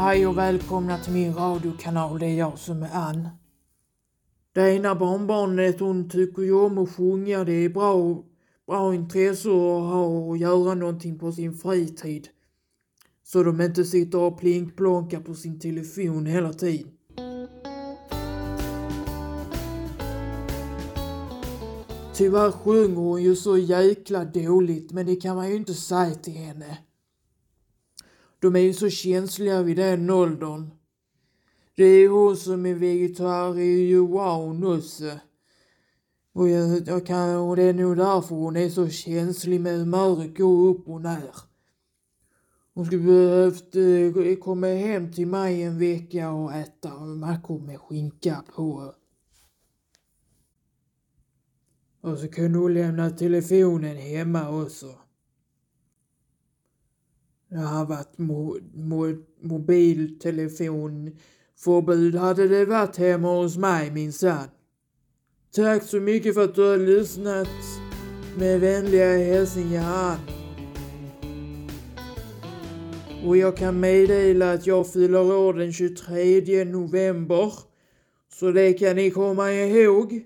Hej och välkomna till min radiokanal, det är jag som är Ann. Det ena barnbarnet hon tycker ju om att sjunga, det är bra, bra intresse att ha och göra någonting på sin fritid. Så de inte sitter och plinkplonkar på sin telefon hela tiden. Tyvärr sjunger hon ju så jäkla dåligt, men det kan man ju inte säga till henne. De är ju så känsliga vid den åldern. Det är hon som är vegetarian också. Och, jag, jag kan, och det är nog därför hon är så känslig med humöret går upp och ner. Hon skulle behövt eh, komma hem till mig en vecka och äta mackor med skinka på. Och så kunde hon lämna telefonen hemma också. Det har varit mo mo mobiltelefonförbud hade det varit hemma hos mig minsann. Tack så mycket för att du har lyssnat. Med vänliga hälsningar Ann. Och jag kan meddela att jag fyller år den 23 november. Så det kan ni komma ihåg.